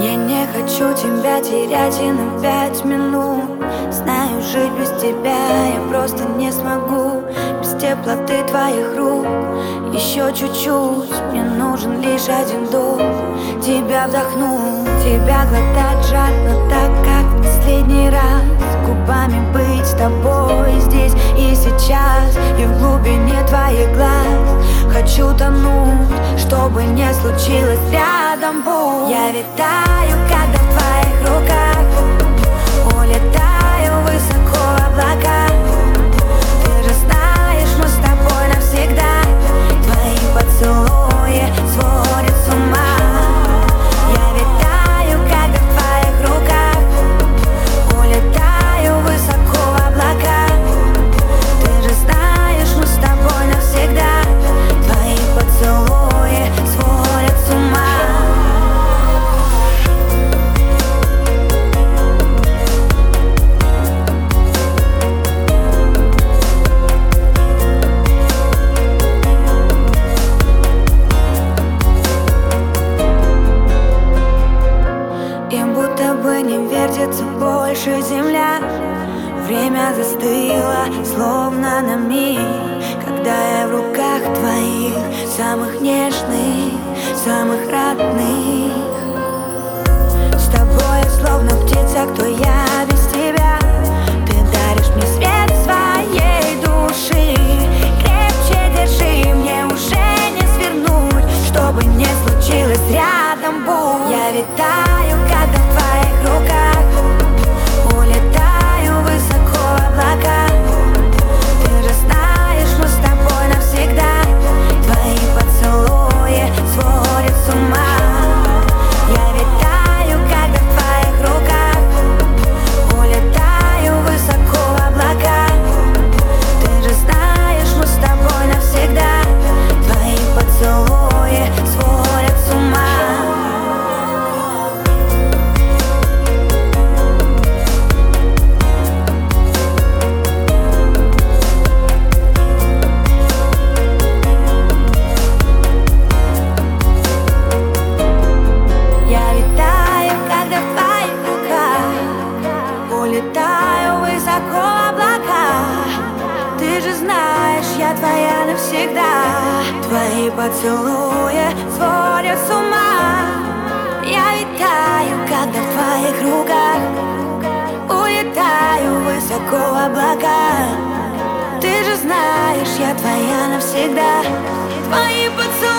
Я не хочу тебя терять и на пять минут. Знаю, жить без тебя я просто не смогу. Без теплоты твоих рук Еще чуть-чуть, мне нужен лишь один дух. Тебя вдохнуть, тебя глотать жадно Так, как последний раз. Губами быть с тобой здесь и сейчас. И в глубине твоих глаз Хочу тонуть, чтобы не случилось рядом будь Я витаю, когда в твоих руках вертится больше земля Время застыло, словно на миг. Когда я в руках твоих Самых нежных, самых родных. С тобой я словно птица, кто я Улетаю высоко в облака. Ты же знаешь, я твоя навсегда. Твои поцелуи сводят с ума. Я витаю, когда в твоих руках Улетаю высоко в облака. Ты же знаешь, я твоя навсегда. Твои поцелуи